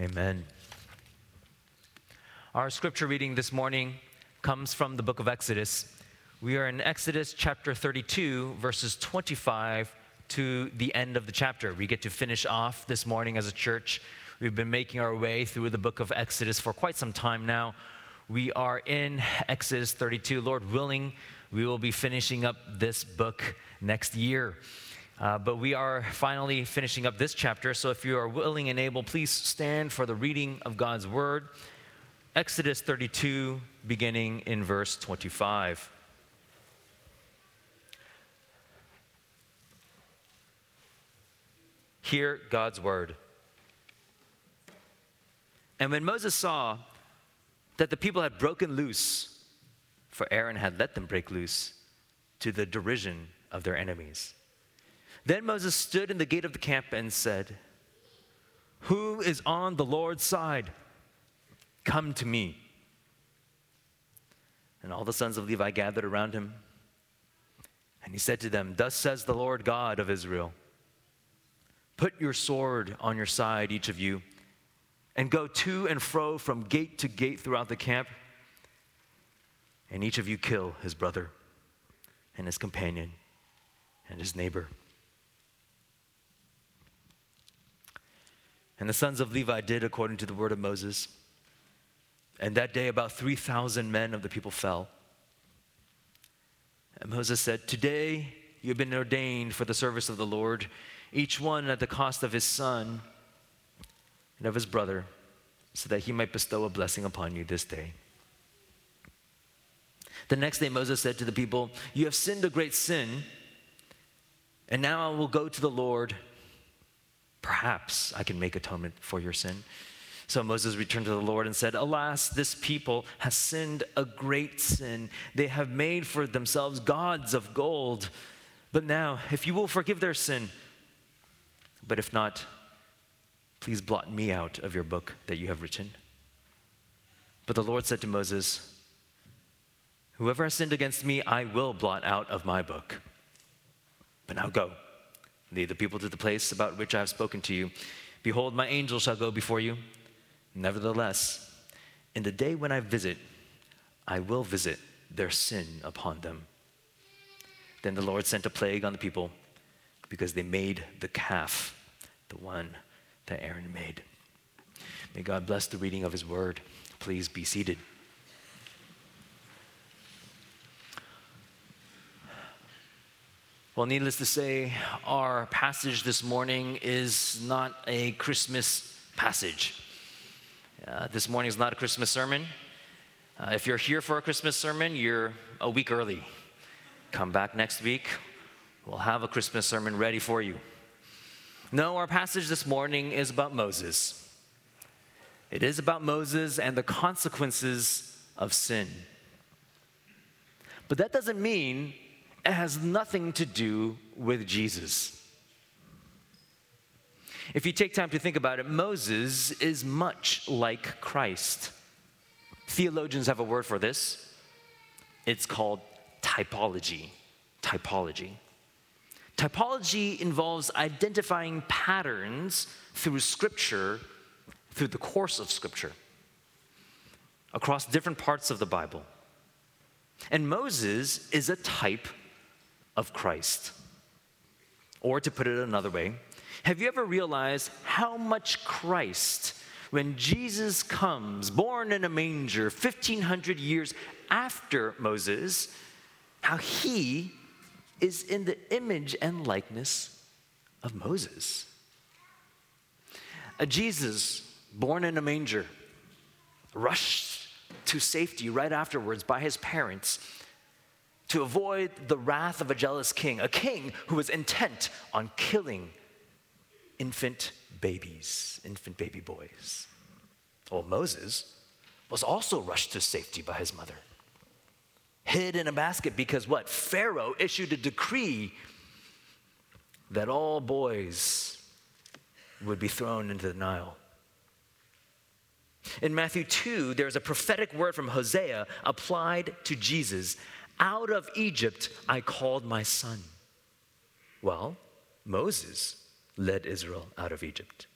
Amen. Our scripture reading this morning comes from the book of Exodus. We are in Exodus chapter 32, verses 25 to the end of the chapter. We get to finish off this morning as a church. We've been making our way through the book of Exodus for quite some time now. We are in Exodus 32. Lord willing, we will be finishing up this book next year. Uh, but we are finally finishing up this chapter, so if you are willing and able, please stand for the reading of God's word. Exodus 32, beginning in verse 25. Hear God's word. And when Moses saw that the people had broken loose, for Aaron had let them break loose to the derision of their enemies then Moses stood in the gate of the camp and said, Who is on the Lord's side? Come to me. And all the sons of Levi gathered around him. And he said to them, Thus says the Lord God of Israel Put your sword on your side, each of you, and go to and fro from gate to gate throughout the camp. And each of you kill his brother and his companion and his neighbor. And the sons of Levi did according to the word of Moses. And that day, about 3,000 men of the people fell. And Moses said, Today you have been ordained for the service of the Lord, each one at the cost of his son and of his brother, so that he might bestow a blessing upon you this day. The next day, Moses said to the people, You have sinned a great sin, and now I will go to the Lord Perhaps I can make atonement for your sin. So Moses returned to the Lord and said, Alas, this people has sinned a great sin. They have made for themselves gods of gold. But now, if you will forgive their sin, but if not, please blot me out of your book that you have written. But the Lord said to Moses, Whoever has sinned against me, I will blot out of my book. But now go Lead the people to the place about which I have spoken to you. Behold, my angel shall go before you. Nevertheless, in the day when I visit, I will visit their sin upon them. Then the Lord sent a plague on the people because they made the calf, the one that Aaron made. May God bless the reading of his word. Please be seated. Well, needless to say, our passage this morning is not a Christmas passage. Uh, this morning is not a Christmas sermon. Uh, if you're here for a Christmas sermon, you're a week early. Come back next week. We'll have a Christmas sermon ready for you. No, our passage this morning is about Moses. It is about Moses and the consequences of sin. But that doesn't mean it has nothing to do with Jesus. If you take time to think about it, Moses is much like Christ. Theologians have a word for this. It's called typology. Typology. Typology involves identifying patterns through Scripture, through the course of Scripture, across different parts of the Bible. And Moses is a type of Christ. Or to put it another way, have you ever realized how much Christ, when Jesus comes, born in a manger 1500 years after Moses, how he is in the image and likeness of Moses? A Jesus born in a manger, rushed to safety right afterwards by his parents to avoid the wrath of a jealous king, a king who was intent on killing infant babies, infant baby boys. Well, Moses was also rushed to safety by his mother, hid in a basket because what? Pharaoh issued a decree that all boys would be thrown into the Nile. In Matthew 2, there's a prophetic word from Hosea applied to Jesus out of Egypt I called my son. Well, Moses led Israel out of Egypt.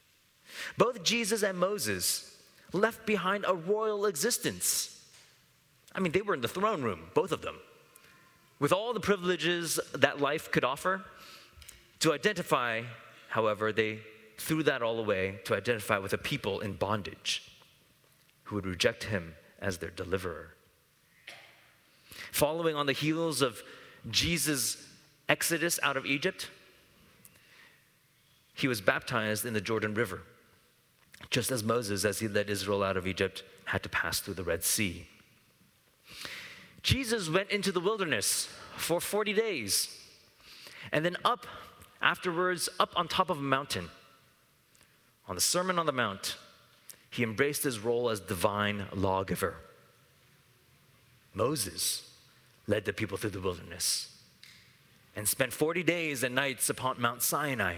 Both Jesus and Moses left behind a royal existence. I mean, they were in the throne room, both of them, with all the privileges that life could offer. To identify, however, they threw that all away to identify with a people in bondage who would reject him as their deliverer. Following on the heels of Jesus' exodus out of Egypt, he was baptized in the Jordan River, just as Moses, as he led Israel out of Egypt, had to pass through the Red Sea. Jesus went into the wilderness for 40 days and then up afterwards, up on top of a mountain. On the Sermon on the Mount, he embraced his role as divine lawgiver. Moses led the people through the wilderness and spent 40 days and nights upon Mount Sinai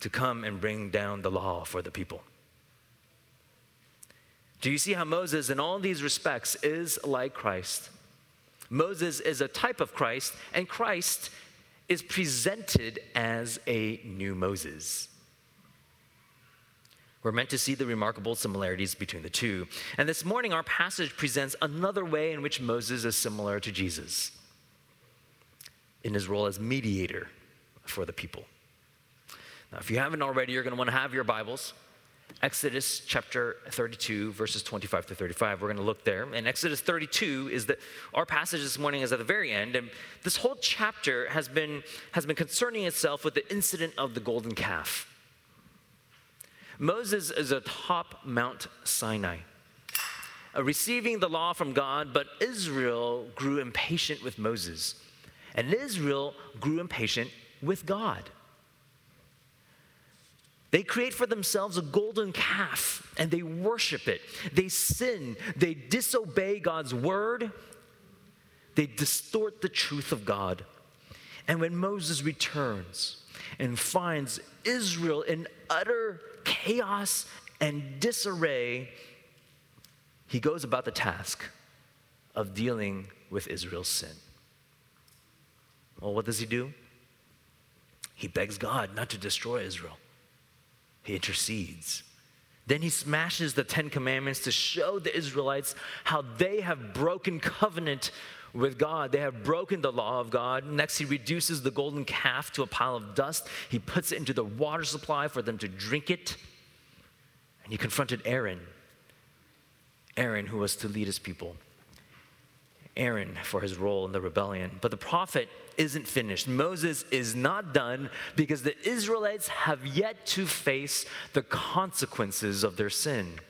to come and bring down the law for the people. Do you see how Moses, in all these respects, is like Christ? Moses is a type of Christ, and Christ is presented as a new Moses. We're meant to see the remarkable similarities between the two. And this morning, our passage presents another way in which Moses is similar to Jesus in his role as mediator for the people. Now, if you haven't already, you're going to want to have your Bibles. Exodus chapter 32, verses 25 to 35. We're going to look there. And Exodus 32 is that our passage this morning is at the very end. And this whole chapter has been, has been concerning itself with the incident of the golden calf. Moses is atop Mount Sinai, uh, receiving the law from God, but Israel grew impatient with Moses. And Israel grew impatient with God. They create for themselves a golden calf and they worship it. They sin, they disobey God's word, they distort the truth of God. And when Moses returns and finds Israel in utter chaos and disarray, he goes about the task of dealing with Israel's sin. Well, what does he do? He begs God not to destroy Israel. He intercedes. Then he smashes the Ten Commandments to show the Israelites how they have broken covenant with God. They have broken the law of God. Next, he reduces the golden calf to a pile of dust. He puts it into the water supply for them to drink it. And he confronted Aaron. Aaron, who was to lead his people. Aaron for his role in the rebellion. But the prophet isn't finished. Moses is not done because the Israelites have yet to face the consequences of their sin.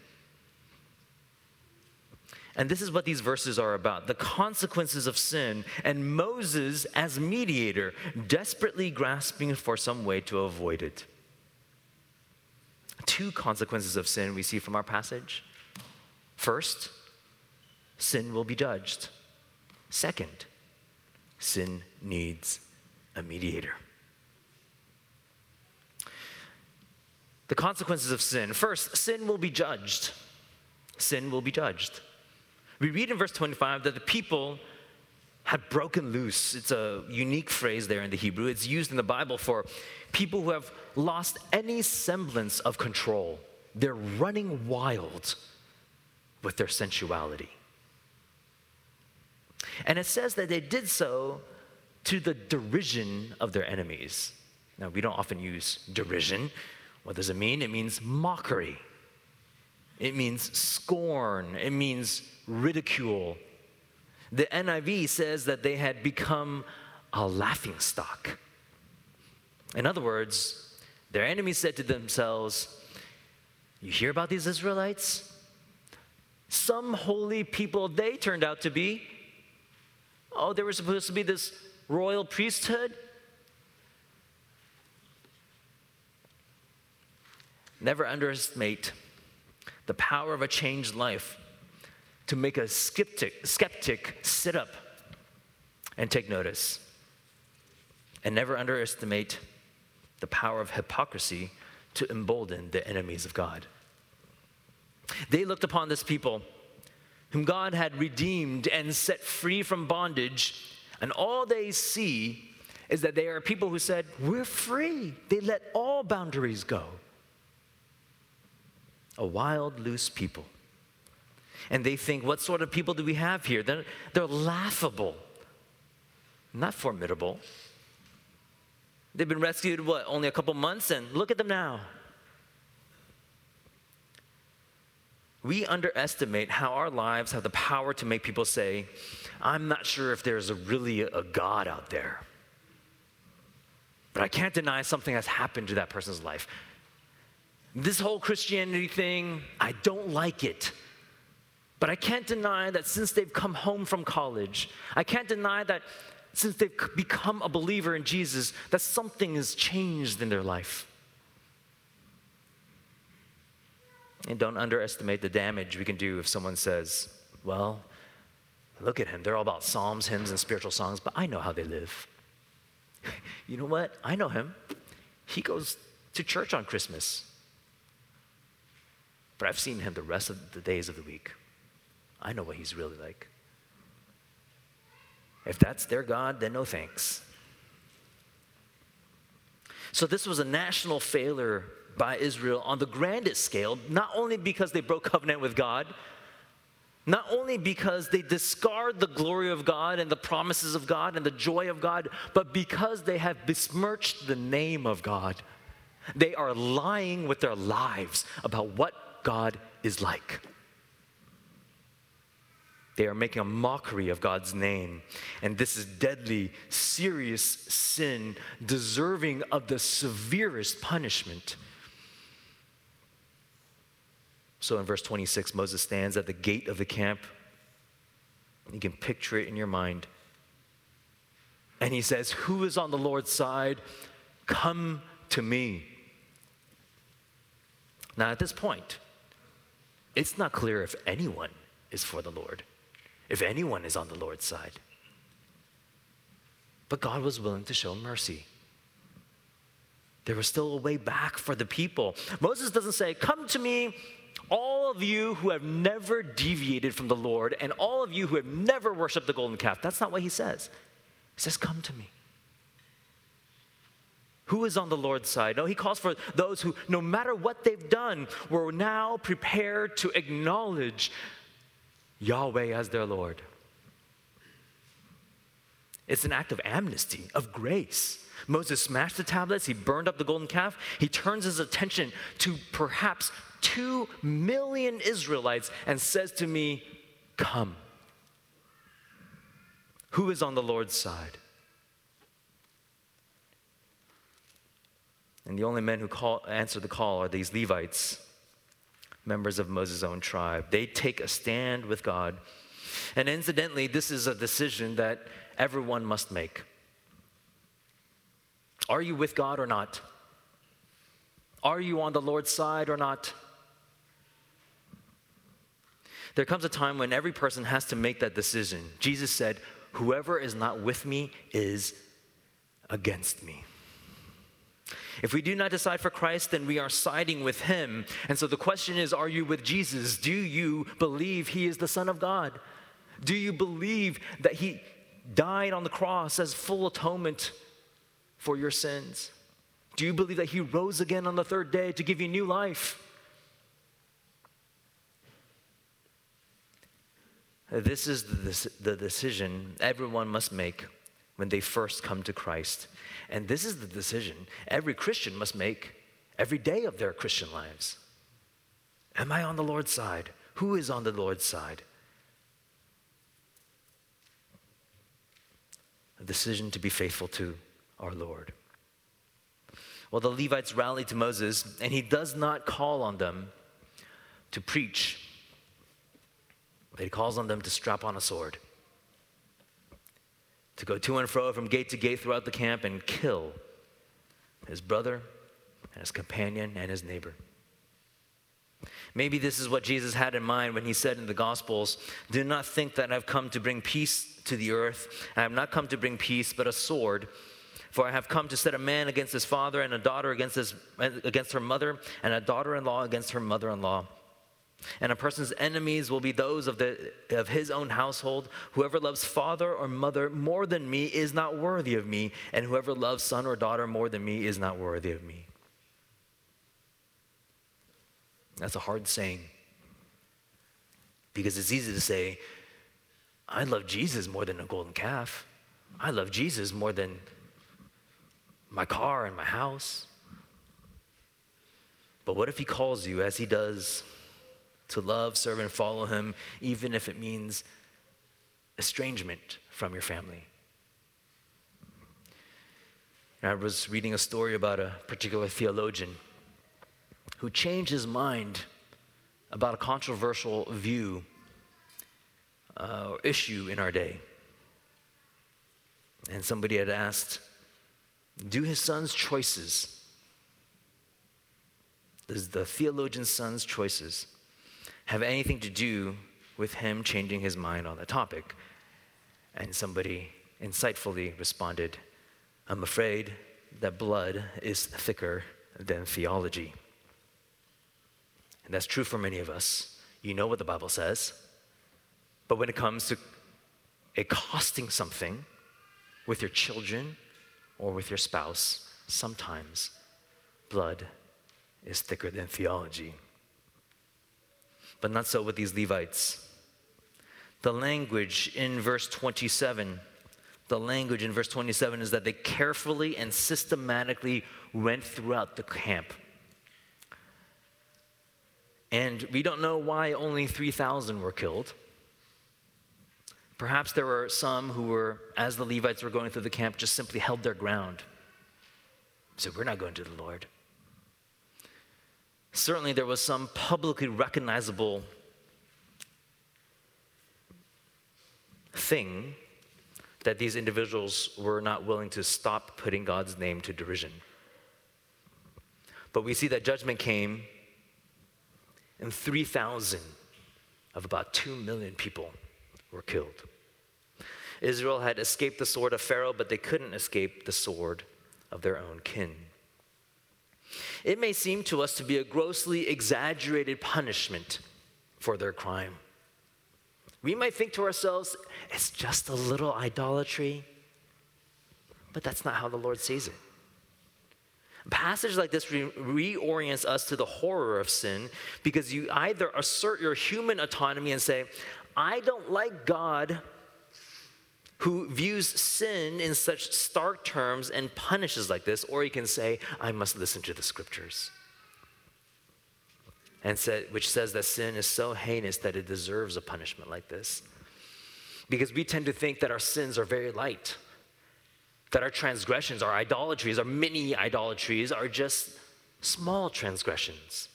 And this is what these verses are about the consequences of sin, and Moses, as mediator, desperately grasping for some way to avoid it. Two consequences of sin we see from our passage. First, sin will be judged. Second, sin needs a mediator. The consequences of sin. First, sin will be judged. Sin will be judged. We read in verse 25 that the people had broken loose. It's a unique phrase there in the Hebrew. It's used in the Bible for people who have lost any semblance of control. They're running wild with their sensuality. And it says that they did so to the derision of their enemies. Now, we don't often use derision. What does it mean? It means mockery, it means scorn, it means ridicule. The NIV says that they had become a laughing stock. In other words, their enemies said to themselves, You hear about these Israelites? Some holy people they turned out to be. Oh, they were supposed to be this royal priesthood. Never underestimate the power of a changed life to make a skeptic, skeptic sit up and take notice. And never underestimate the power of hypocrisy to embolden the enemies of God. They looked upon this people whom God had redeemed and set free from bondage, and all they see is that they are people who said, We're free. They let all boundaries go. a wild, loose people. And they think, what sort of people do we have here? They're, they're laughable, not formidable. They've been rescued, what, only a couple months, and look at them now. We underestimate how our lives have the power to make people say, I'm not sure if there's a really a God out there. But I can't deny something has happened to that person's life. This whole Christianity thing, I don't like it. But I can't deny that since they've come home from college, I can't deny that since they've become a believer in Jesus, that something has changed in their life. And don't underestimate the damage we can do if someone says, Well, look at him. They're all about psalms, hymns, and spiritual songs, but I know how they live. you know what? I know him. He goes to church on Christmas. But I've seen him the rest of the days of the week. I know what he's really like. If that's their God, then no thanks. So, this was a national failure by Israel on the grandest scale, not only because they broke covenant with God, not only because they discard the glory of God and the promises of God and the joy of God, but because they have besmirched the name of God. They are lying with their lives about what God is like. They are making a mockery of God's name. And this is deadly, serious sin, deserving of the severest punishment. So in verse 26, Moses stands at the gate of the camp. You can picture it in your mind. And he says, Who is on the Lord's side? Come to me. Now, at this point, it's not clear if anyone is for the Lord, if anyone is on the Lord's side. But God was willing to show mercy. There was still a way back for the people. Moses doesn't say, Come to me, all of you who have never deviated from the Lord, and all of you who have never worshiped the golden calf. That's not what he says. He says, Come to me. Who is on the Lord's side? No, he calls for those who, no matter what they've done, were now prepared to acknowledge Yahweh as their Lord. It's an act of amnesty, of grace. Moses smashed the tablets, he burned up the golden calf, he turns his attention to perhaps two million Israelites and says to me, Come. Who is on the Lord's side? And the only men who call, answer the call are these Levites, members of Moses' own tribe. They take a stand with God. And incidentally, this is a decision that everyone must make. Are you with God or not? Are you on the Lord's side or not? There comes a time when every person has to make that decision. Jesus said, Whoever is not with me is against me. If we do not decide for Christ, then we are siding with him. And so the question is are you with Jesus? Do you believe he is the Son of God? Do you believe that he died on the cross as full atonement for your sins? Do you believe that he rose again on the third day to give you new life? This is the decision everyone must make when they first come to Christ. And this is the decision every Christian must make every day of their Christian lives. Am I on the Lord's side? Who is on the Lord's side? A decision to be faithful to our Lord. Well, the Levites rally to Moses, and he does not call on them to preach, but he calls on them to strap on a sword to go to and fro from gate to gate throughout the camp and kill his brother and his companion and his neighbor. Maybe this is what Jesus had in mind when he said in the Gospels Do not think that I've come to bring peace to the earth. I have not come to bring peace, but a sword. For I have come to set a man against his father, and a daughter against, his, against her mother, and a daughter in law against her mother in law. And a person's enemies will be those of, the, of his own household. Whoever loves father or mother more than me is not worthy of me, and whoever loves son or daughter more than me is not worthy of me. That's a hard saying. Because it's easy to say, I love Jesus more than a golden calf. I love Jesus more than my car and my house. But what if he calls you, as he does, to love, serve, and follow him, even if it means estrangement from your family? I was reading a story about a particular theologian who changed his mind about a controversial view uh, or issue in our day. And somebody had asked, Do his son's choices, does the theologian's son's choices have anything to do with him changing his mind on the topic? And somebody insightfully responded, I'm afraid that blood is thicker than theology. And that's true for many of us. You know what the Bible says. But when it comes to it costing something with your children or with your spouse, sometimes blood is thicker than theology. But not so with these Levites. The language in verse 27, the language in verse 27 is that they carefully and systematically went throughout the camp. And we don't know why only 3,000 were killed. Perhaps there were some who were, as the Levites were going through the camp, just simply held their ground. So we're not going to the Lord. Certainly, there was some publicly recognizable thing that these individuals were not willing to stop putting God's name to derision. But we see that judgment came, and 3,000 of about 2 million people were killed. Israel had escaped the sword of Pharaoh, but they couldn't escape the sword of their own kin. It may seem to us to be a grossly exaggerated punishment for their crime. We might think to ourselves, it's just a little idolatry, but that's not how the Lord sees it. A passage like this re- reorients us to the horror of sin because you either assert your human autonomy and say, I don't like God who views sin in such stark terms and punishes like this, or you can say, I must listen to the scriptures. And said, which says that sin is so heinous that it deserves a punishment like this. Because we tend to think that our sins are very light, that our transgressions, our idolatries, our mini idolatries are just small transgressions,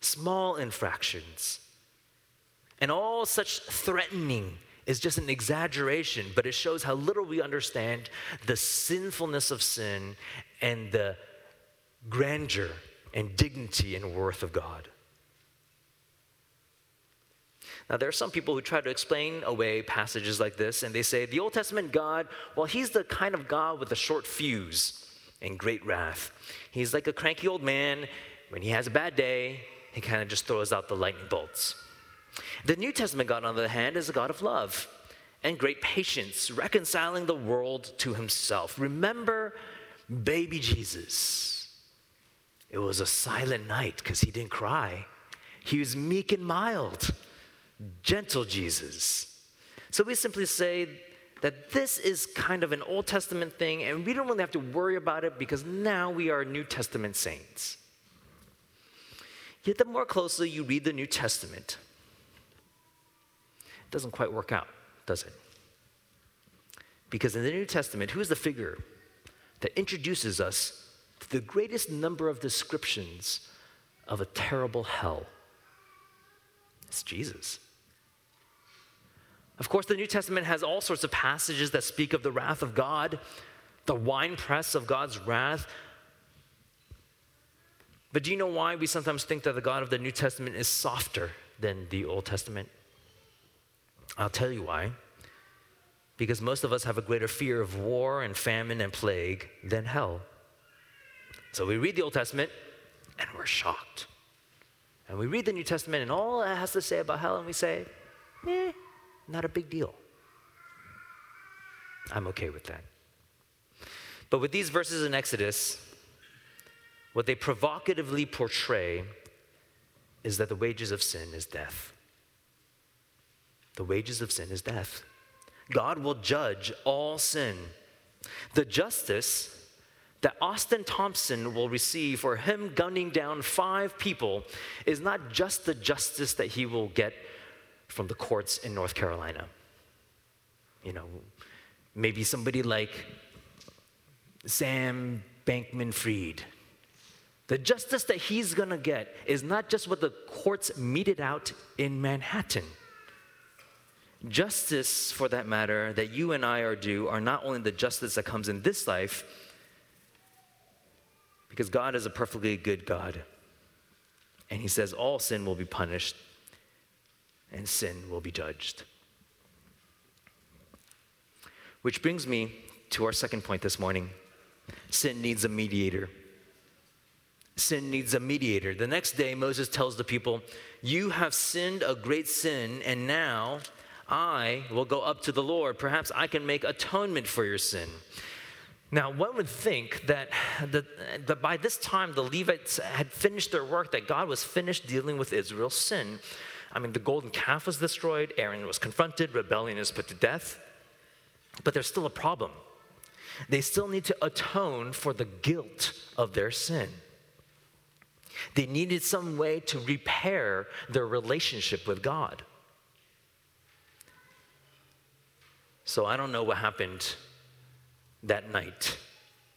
small infractions. And all such threatening is just an exaggeration, but it shows how little we understand the sinfulness of sin and the grandeur and dignity and worth of God. Now, there are some people who try to explain away passages like this, and they say the Old Testament God, well, he's the kind of God with a short fuse and great wrath. He's like a cranky old man. When he has a bad day, he kind of just throws out the lightning bolts. The New Testament God, on the other hand, is a God of love and great patience, reconciling the world to himself. Remember baby Jesus. It was a silent night because he didn't cry. He was meek and mild, gentle Jesus. So we simply say that this is kind of an Old Testament thing, and we don't really have to worry about it because now we are New Testament saints. Yet, the more closely you read the New Testament, doesn't quite work out, does it? Because in the New Testament, who is the figure that introduces us to the greatest number of descriptions of a terrible hell? It's Jesus. Of course, the New Testament has all sorts of passages that speak of the wrath of God, the winepress of God's wrath. But do you know why we sometimes think that the God of the New Testament is softer than the Old Testament? I'll tell you why. Because most of us have a greater fear of war and famine and plague than hell. So we read the Old Testament and we're shocked. And we read the New Testament and all it has to say about hell, and we say, eh, not a big deal. I'm okay with that. But with these verses in Exodus, what they provocatively portray is that the wages of sin is death. The wages of sin is death. God will judge all sin. The justice that Austin Thompson will receive for him gunning down five people is not just the justice that he will get from the courts in North Carolina. You know, maybe somebody like Sam Bankman Fried. The justice that he's gonna get is not just what the courts meted out in Manhattan. Justice, for that matter, that you and I are due, are not only the justice that comes in this life, because God is a perfectly good God. And He says all sin will be punished and sin will be judged. Which brings me to our second point this morning sin needs a mediator. Sin needs a mediator. The next day, Moses tells the people, You have sinned a great sin, and now I will go up to the Lord. Perhaps I can make atonement for your sin. Now, one would think that, the, that by this time the Levites had finished their work, that God was finished dealing with Israel's sin. I mean, the golden calf was destroyed, Aaron was confronted, rebellion is put to death. But there's still a problem. They still need to atone for the guilt of their sin. They needed some way to repair their relationship with God. So I don't know what happened that night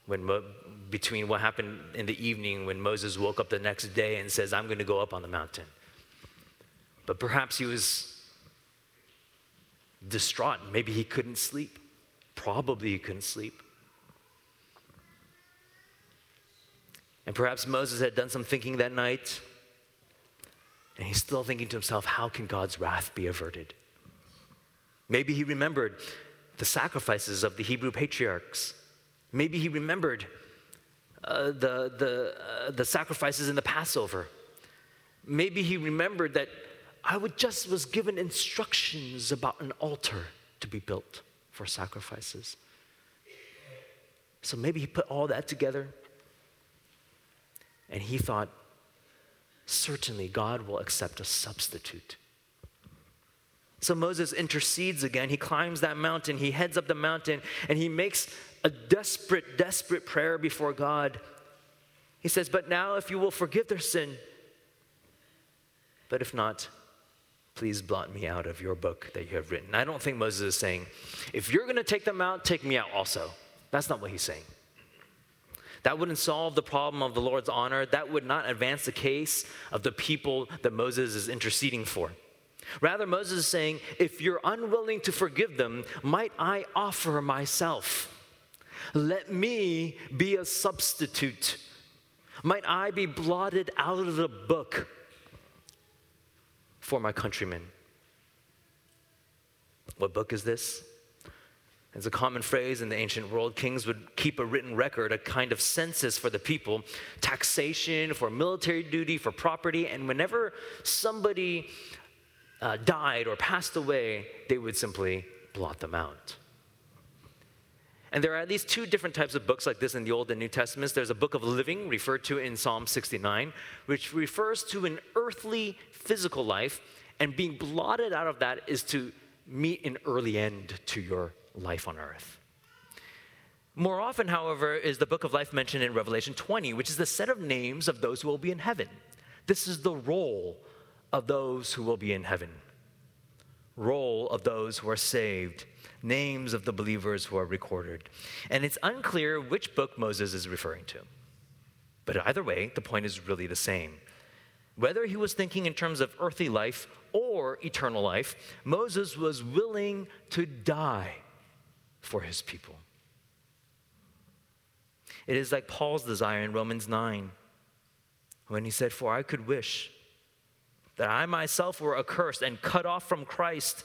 when Mo- between what happened in the evening when Moses woke up the next day and says, I'm going to go up on the mountain. But perhaps he was distraught. Maybe he couldn't sleep. Probably he couldn't sleep. And perhaps Moses had done some thinking that night, and he's still thinking to himself, how can God's wrath be averted? Maybe he remembered the sacrifices of the Hebrew patriarchs. Maybe he remembered uh, the, the, uh, the sacrifices in the Passover. Maybe he remembered that I would just was given instructions about an altar to be built for sacrifices. So maybe he put all that together and he thought, certainly God will accept a substitute. So Moses intercedes again. He climbs that mountain, he heads up the mountain, and he makes a desperate, desperate prayer before God. He says, But now, if you will forgive their sin, but if not, please blot me out of your book that you have written. I don't think Moses is saying, If you're going to take them out, take me out also. That's not what he's saying. That wouldn't solve the problem of the Lord's honor. That would not advance the case of the people that Moses is interceding for. Rather, Moses is saying, if you're unwilling to forgive them, might I offer myself? Let me be a substitute. Might I be blotted out of the book for my countrymen? What book is this? It's a common phrase in the ancient world. Kings would keep a written record, a kind of census for the people, taxation, for military duty, for property. And whenever somebody uh, died or passed away, they would simply blot them out. And there are at least two different types of books like this in the Old and New Testaments. There's a book of living, referred to in Psalm 69, which refers to an earthly physical life, and being blotted out of that is to meet an early end to your life on earth. More often, however, is the book of life mentioned in Revelation 20, which is the set of names of those who will be in heaven. This is the roll of those who will be in heaven, role of those who are saved, names of the believers who are recorded. And it's unclear which book Moses is referring to. But either way, the point is really the same. Whether he was thinking in terms of earthly life or eternal life, Moses was willing to die for his people. It is like Paul's desire in Romans 9 when he said, For I could wish that I myself were accursed and cut off from Christ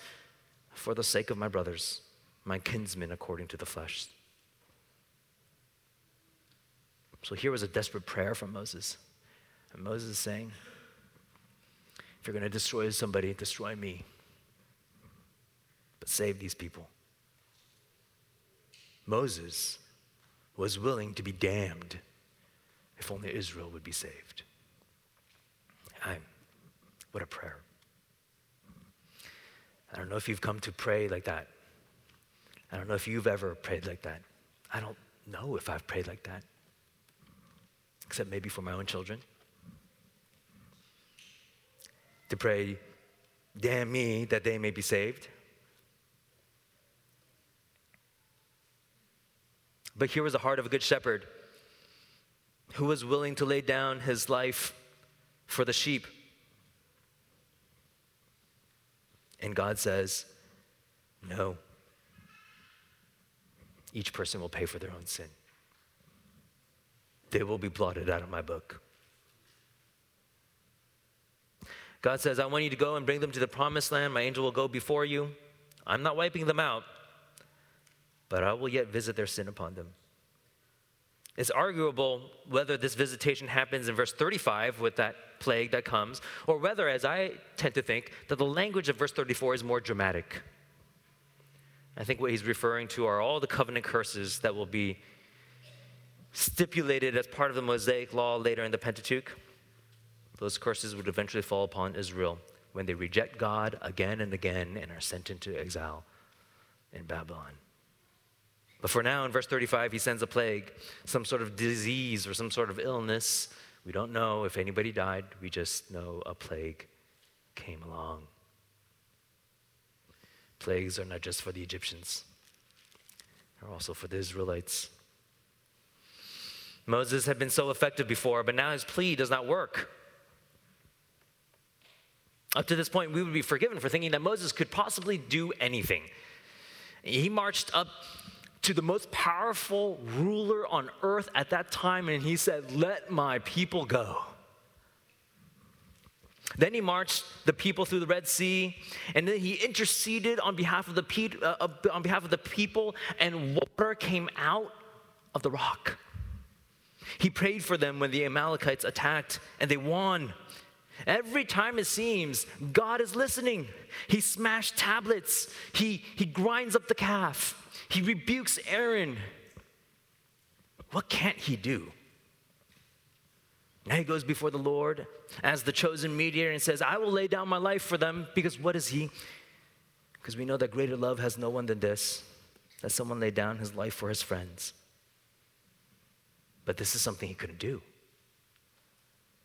for the sake of my brothers, my kinsmen according to the flesh. So here was a desperate prayer from Moses. And Moses is saying, If you're going to destroy somebody, destroy me. But save these people. Moses was willing to be damned if only Israel would be saved. I'm What a prayer. I don't know if you've come to pray like that. I don't know if you've ever prayed like that. I don't know if I've prayed like that, except maybe for my own children. To pray, damn me, that they may be saved. But here was the heart of a good shepherd who was willing to lay down his life for the sheep. And God says, No. Each person will pay for their own sin. They will be blotted out of my book. God says, I want you to go and bring them to the promised land. My angel will go before you. I'm not wiping them out, but I will yet visit their sin upon them. It's arguable whether this visitation happens in verse 35 with that plague that comes, or whether, as I tend to think, that the language of verse 34 is more dramatic. I think what he's referring to are all the covenant curses that will be stipulated as part of the Mosaic law later in the Pentateuch. Those curses would eventually fall upon Israel when they reject God again and again and are sent into exile in Babylon. But for now, in verse 35, he sends a plague, some sort of disease or some sort of illness. We don't know if anybody died, we just know a plague came along. Plagues are not just for the Egyptians, they're also for the Israelites. Moses had been so effective before, but now his plea does not work. Up to this point, we would be forgiven for thinking that Moses could possibly do anything. He marched up to the most powerful ruler on earth at that time and he said, Let my people go. Then he marched the people through the Red Sea, and then he interceded on behalf of the, pe- uh, on behalf of the people, and water came out of the rock. He prayed for them when the Amalekites attacked, and they won. Every time it seems God is listening. He smashed tablets, he, he grinds up the calf, he rebukes Aaron. What can't he do? Now he goes before the Lord as the chosen mediator and says, I will lay down my life for them because what is he? Because we know that greater love has no one than this, that someone laid down his life for his friends. But this is something he couldn't do.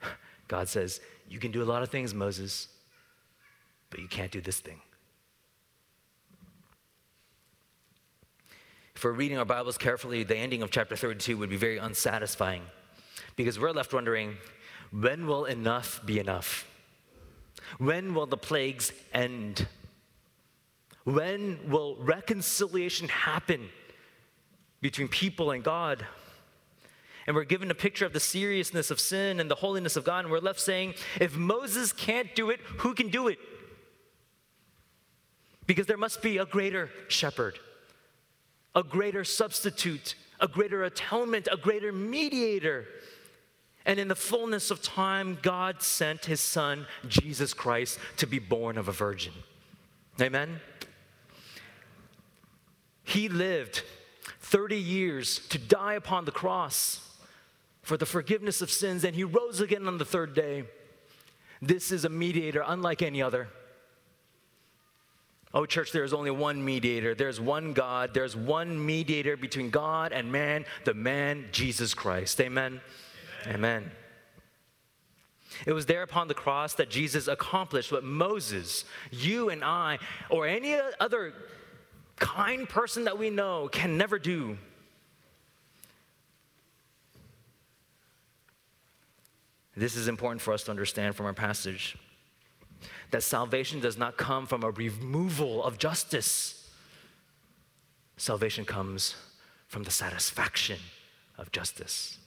God says, You can do a lot of things, Moses, but you can't do this thing. We're reading our Bibles carefully, the ending of chapter 32 would be very unsatisfying because we're left wondering when will enough be enough? When will the plagues end? When will reconciliation happen between people and God? And we're given a picture of the seriousness of sin and the holiness of God, and we're left saying, if Moses can't do it, who can do it? Because there must be a greater shepherd, a greater substitute, a greater atonement, a greater mediator. And in the fullness of time, God sent his son, Jesus Christ, to be born of a virgin. Amen? He lived 30 years to die upon the cross for the forgiveness of sins, and he rose again on the third day. This is a mediator unlike any other. Oh, church, there is only one mediator. There's one God. There's one mediator between God and man, the man, Jesus Christ. Amen. Amen. It was there upon the cross that Jesus accomplished what Moses, you and I, or any other kind person that we know can never do. This is important for us to understand from our passage that salvation does not come from a removal of justice. Salvation comes from the satisfaction of justice.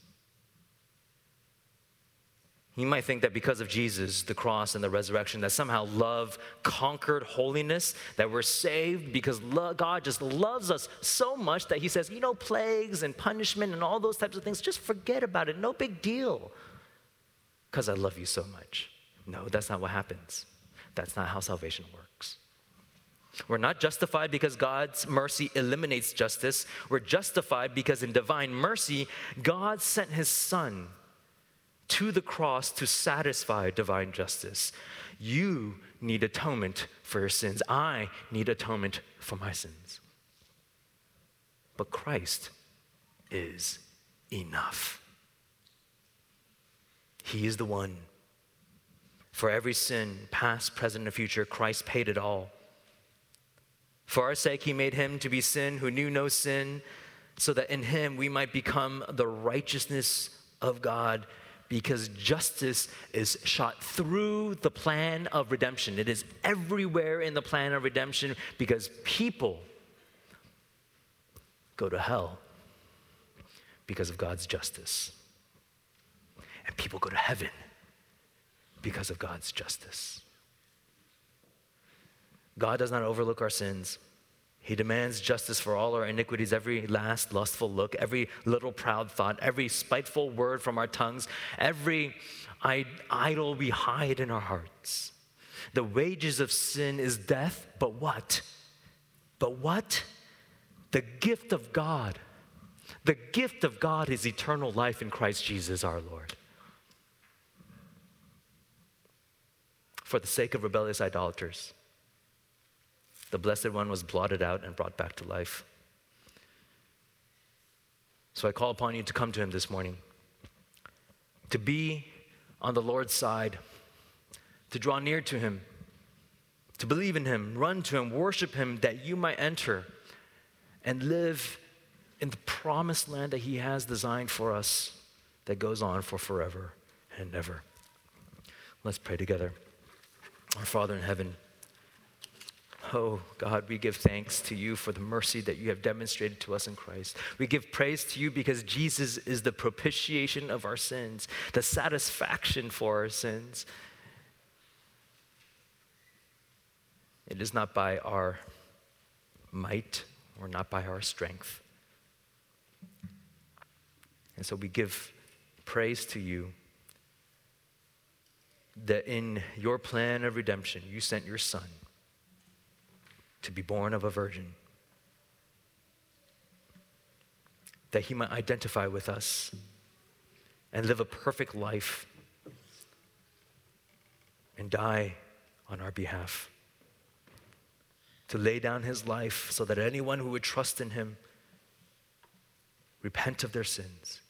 You might think that because of Jesus, the cross, and the resurrection, that somehow love conquered holiness, that we're saved because God just loves us so much that He says, you know, plagues and punishment and all those types of things, just forget about it. No big deal because I love you so much. No, that's not what happens. That's not how salvation works. We're not justified because God's mercy eliminates justice. We're justified because in divine mercy, God sent His Son to the cross to satisfy divine justice. You need atonement for your sins. I need atonement for my sins. But Christ is enough. He is the one. For every sin, past, present, and future, Christ paid it all. For our sake, He made Him to be sin who knew no sin, so that in Him we might become the righteousness of God because justice is shot through the plan of redemption. It is everywhere in the plan of redemption because people go to hell because of God's justice. And people go to heaven because of God's justice. God does not overlook our sins. He demands justice for all our iniquities, every last lustful look, every little proud thought, every spiteful word from our tongues, every idol we hide in our hearts. The wages of sin is death, but what? But what? The gift of God. The gift of God is eternal life in Christ Jesus our Lord. For the sake of rebellious idolaters, the Blessed One was blotted out and brought back to life. So I call upon you to come to Him this morning, to be on the Lord's side, to draw near to Him, to believe in Him, run to Him, worship Him, that you might enter and live in the promised land that He has designed for us that goes on for forever and ever. Let's pray together. Our Father in heaven, Oh, God, we give thanks to you for the mercy that you have demonstrated to us in Christ. We give praise to you because Jesus is the propitiation of our sins, the satisfaction for our sins. It is not by our might or not by our strength. And so we give praise to you that in your plan of redemption, you sent your Son to be born of a virgin, that he might identify with us and live a perfect life and die on our behalf. To lay down his life so that anyone who would trust in him repent of their sins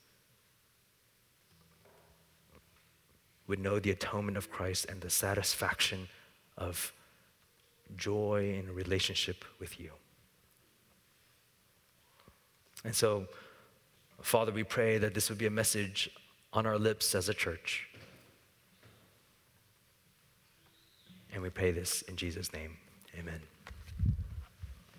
would know the atonement of Christ and the satisfaction of joy in relationship with you. And so, Father, we pray that this would be a message on our lips as a church. And we pray this in Jesus' name. Amen.